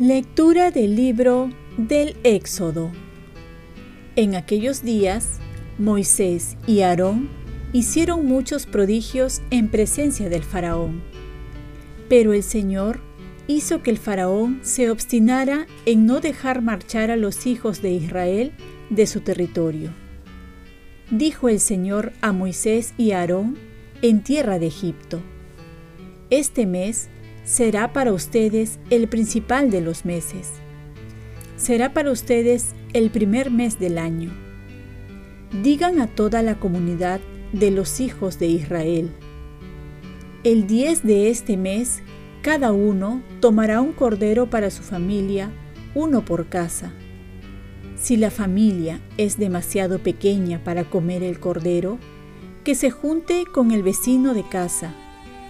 Lectura del libro del Éxodo. En aquellos días, Moisés y Aarón hicieron muchos prodigios en presencia del faraón. Pero el Señor hizo que el faraón se obstinara en no dejar marchar a los hijos de Israel de su territorio. Dijo el Señor a Moisés y a Aarón en tierra de Egipto, Este mes será para ustedes el principal de los meses. Será para ustedes el primer mes del año. Digan a toda la comunidad de los hijos de Israel. El 10 de este mes, cada uno tomará un cordero para su familia, uno por casa. Si la familia es demasiado pequeña para comer el cordero, que se junte con el vecino de casa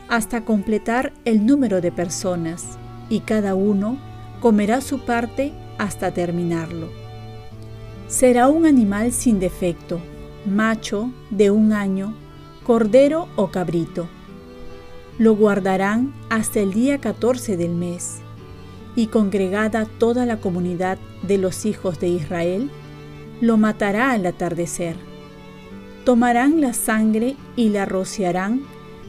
hasta completar el número de personas y cada uno comerá su parte hasta terminarlo. Será un animal sin defecto, macho de un año, cordero o cabrito. Lo guardarán hasta el día 14 del mes, y congregada toda la comunidad de los hijos de Israel, lo matará al atardecer. Tomarán la sangre y la rociarán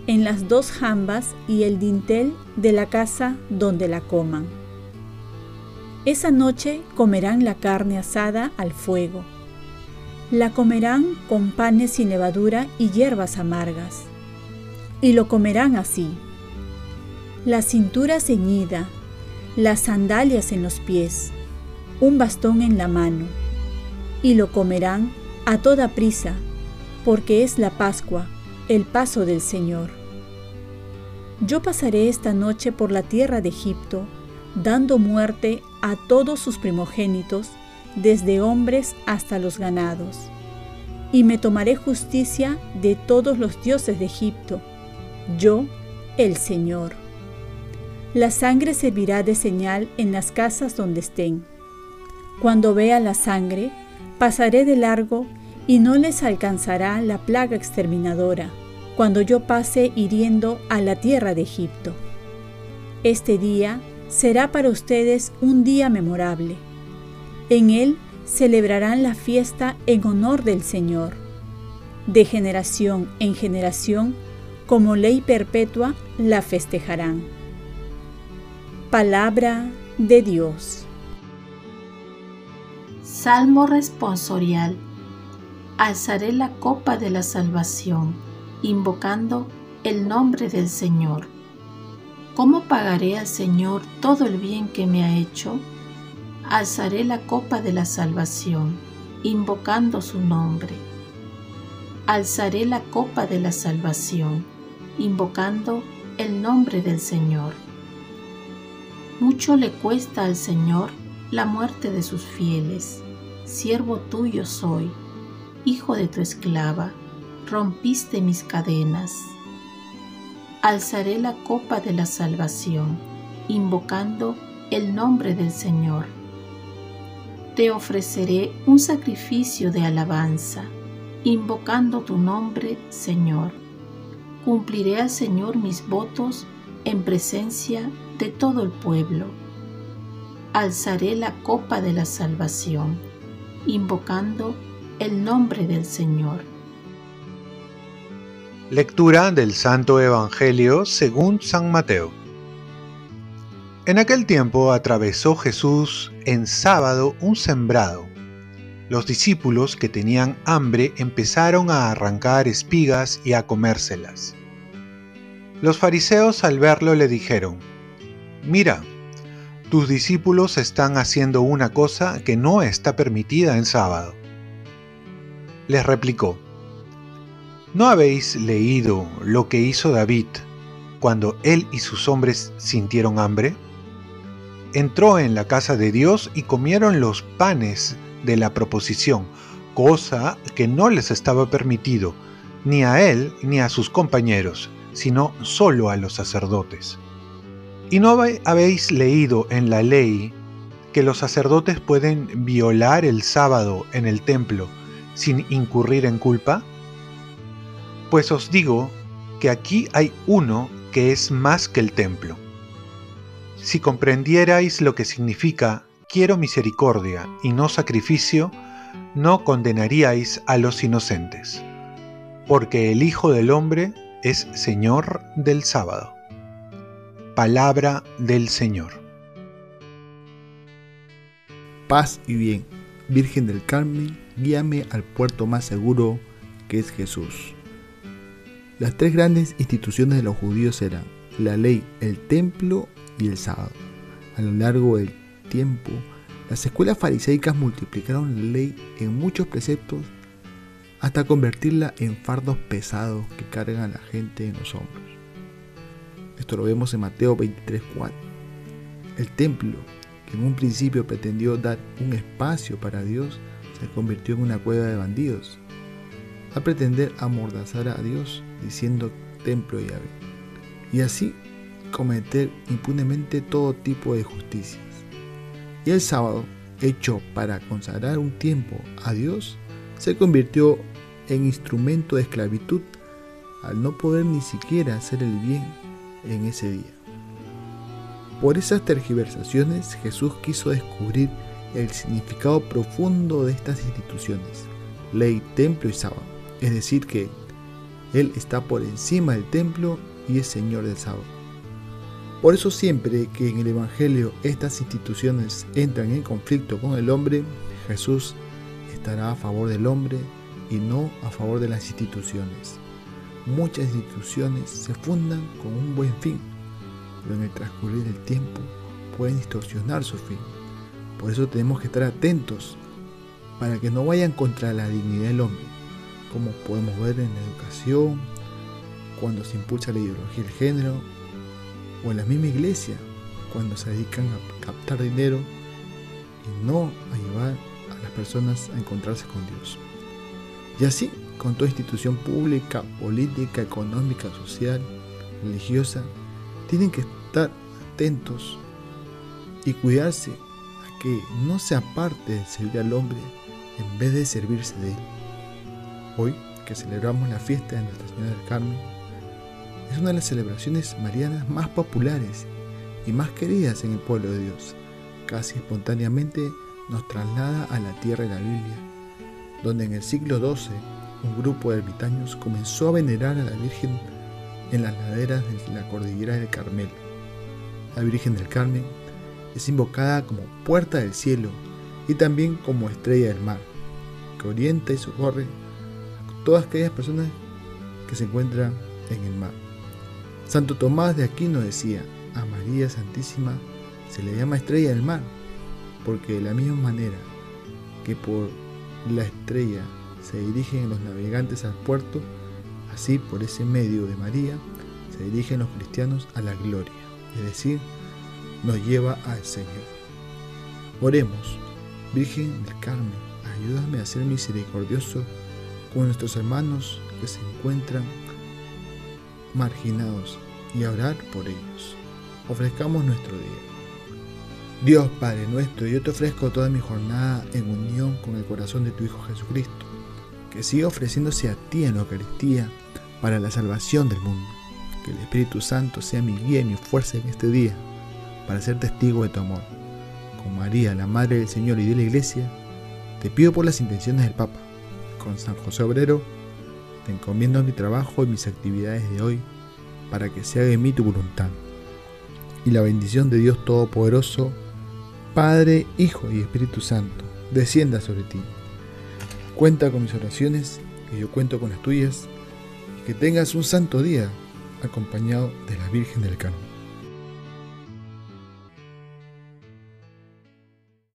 en las dos jambas y el dintel de la casa donde la coman. Esa noche comerán la carne asada al fuego. La comerán con panes sin levadura y hierbas amargas. Y lo comerán así. La cintura ceñida, las sandalias en los pies, un bastón en la mano. Y lo comerán a toda prisa, porque es la Pascua el paso del Señor. Yo pasaré esta noche por la tierra de Egipto, dando muerte a todos sus primogénitos, desde hombres hasta los ganados. Y me tomaré justicia de todos los dioses de Egipto, yo, el Señor. La sangre servirá de señal en las casas donde estén. Cuando vea la sangre, pasaré de largo y no les alcanzará la plaga exterminadora, cuando yo pase hiriendo a la tierra de Egipto. Este día será para ustedes un día memorable. En él celebrarán la fiesta en honor del Señor. De generación en generación, como ley perpetua, la festejarán. Palabra de Dios. Salmo responsorial alzaré la copa de la salvación, invocando el nombre del Señor. ¿Cómo pagaré al Señor todo el bien que me ha hecho? Alzaré la copa de la salvación, invocando su nombre. Alzaré la copa de la salvación, invocando el nombre del Señor. Mucho le cuesta al Señor la muerte de sus fieles. Siervo tuyo soy hijo de tu esclava, rompiste mis cadenas. Alzaré la copa de la salvación, invocando el nombre del Señor. Te ofreceré un sacrificio de alabanza, invocando tu nombre, Señor. Cumpliré al Señor mis votos en presencia de todo el pueblo. Alzaré la copa de la salvación, invocando el nombre del Señor. Lectura del Santo Evangelio según San Mateo. En aquel tiempo atravesó Jesús en sábado un sembrado. Los discípulos que tenían hambre empezaron a arrancar espigas y a comérselas. Los fariseos al verlo le dijeron, Mira, tus discípulos están haciendo una cosa que no está permitida en sábado les replicó, ¿no habéis leído lo que hizo David cuando él y sus hombres sintieron hambre? Entró en la casa de Dios y comieron los panes de la proposición, cosa que no les estaba permitido, ni a él ni a sus compañeros, sino solo a los sacerdotes. ¿Y no habéis leído en la ley que los sacerdotes pueden violar el sábado en el templo sin incurrir en culpa? Pues os digo que aquí hay uno que es más que el templo. Si comprendierais lo que significa quiero misericordia y no sacrificio, no condenaríais a los inocentes, porque el Hijo del Hombre es Señor del sábado. Palabra del Señor. Paz y bien, Virgen del Carmen, guíame al puerto más seguro que es Jesús. Las tres grandes instituciones de los judíos eran la ley, el templo y el sábado. A lo largo del las escuelas fariseicas multiplicaron la ley en muchos preceptos hasta convertirla en fardos pesados que cargan a la gente en los hombros. Esto lo vemos en Mateo 23:4. El templo, que en un principio pretendió dar un espacio para Dios, se convirtió en una cueva de bandidos, a pretender amordazar a Dios diciendo templo y ave, y así cometer impunemente todo tipo de justicias. Y el sábado, hecho para consagrar un tiempo a Dios, se convirtió en instrumento de esclavitud al no poder ni siquiera hacer el bien en ese día. Por esas tergiversaciones Jesús quiso descubrir el significado profundo de estas instituciones, ley, templo y sábado. Es decir, que Él está por encima del templo y es Señor del sábado. Por eso siempre que en el Evangelio estas instituciones entran en conflicto con el hombre, Jesús estará a favor del hombre y no a favor de las instituciones. Muchas instituciones se fundan con un buen fin, pero en el transcurrir del tiempo pueden distorsionar su fin. Por eso tenemos que estar atentos para que no vayan contra la dignidad del hombre, como podemos ver en la educación, cuando se impulsa la ideología del género o en la misma iglesia cuando se dedican a captar dinero y no a llevar a las personas a encontrarse con Dios. Y así, con toda institución pública, política, económica, social, religiosa, tienen que estar atentos y cuidarse a que no se aparte de servir al hombre en vez de servirse de él. Hoy, que celebramos la fiesta de Nuestra Señora del Carmen, es una de las celebraciones marianas más populares y más queridas en el pueblo de Dios. Casi espontáneamente nos traslada a la tierra de la Biblia, donde en el siglo XII un grupo de ermitaños comenzó a venerar a la Virgen en las laderas de la cordillera del Carmelo. La Virgen del Carmen es invocada como puerta del cielo y también como estrella del mar, que orienta y socorre a todas aquellas personas que se encuentran en el mar. Santo Tomás de Aquino decía, a María Santísima se le llama estrella del mar, porque de la misma manera que por la estrella se dirigen los navegantes al puerto, así por ese medio de María se dirigen los cristianos a la gloria, es decir, nos lleva al Señor. Oremos, Virgen del Carmen, ayúdame a ser misericordioso con nuestros hermanos que se encuentran marginados y a orar por ellos. Ofrezcamos nuestro día. Dios Padre nuestro, yo te ofrezco toda mi jornada en unión con el corazón de tu Hijo Jesucristo, que siga ofreciéndose a ti en la Eucaristía para la salvación del mundo. Que el Espíritu Santo sea mi guía y mi fuerza en este día para ser testigo de tu amor. Con María, la Madre del Señor y de la Iglesia, te pido por las intenciones del Papa. Con San José Obrero, te encomiendo mi trabajo y mis actividades de hoy para que se haga en mí tu voluntad. Y la bendición de Dios Todopoderoso, Padre, Hijo y Espíritu Santo, descienda sobre ti. Cuenta con mis oraciones, que yo cuento con las tuyas, y que tengas un santo día acompañado de la Virgen del Carmen.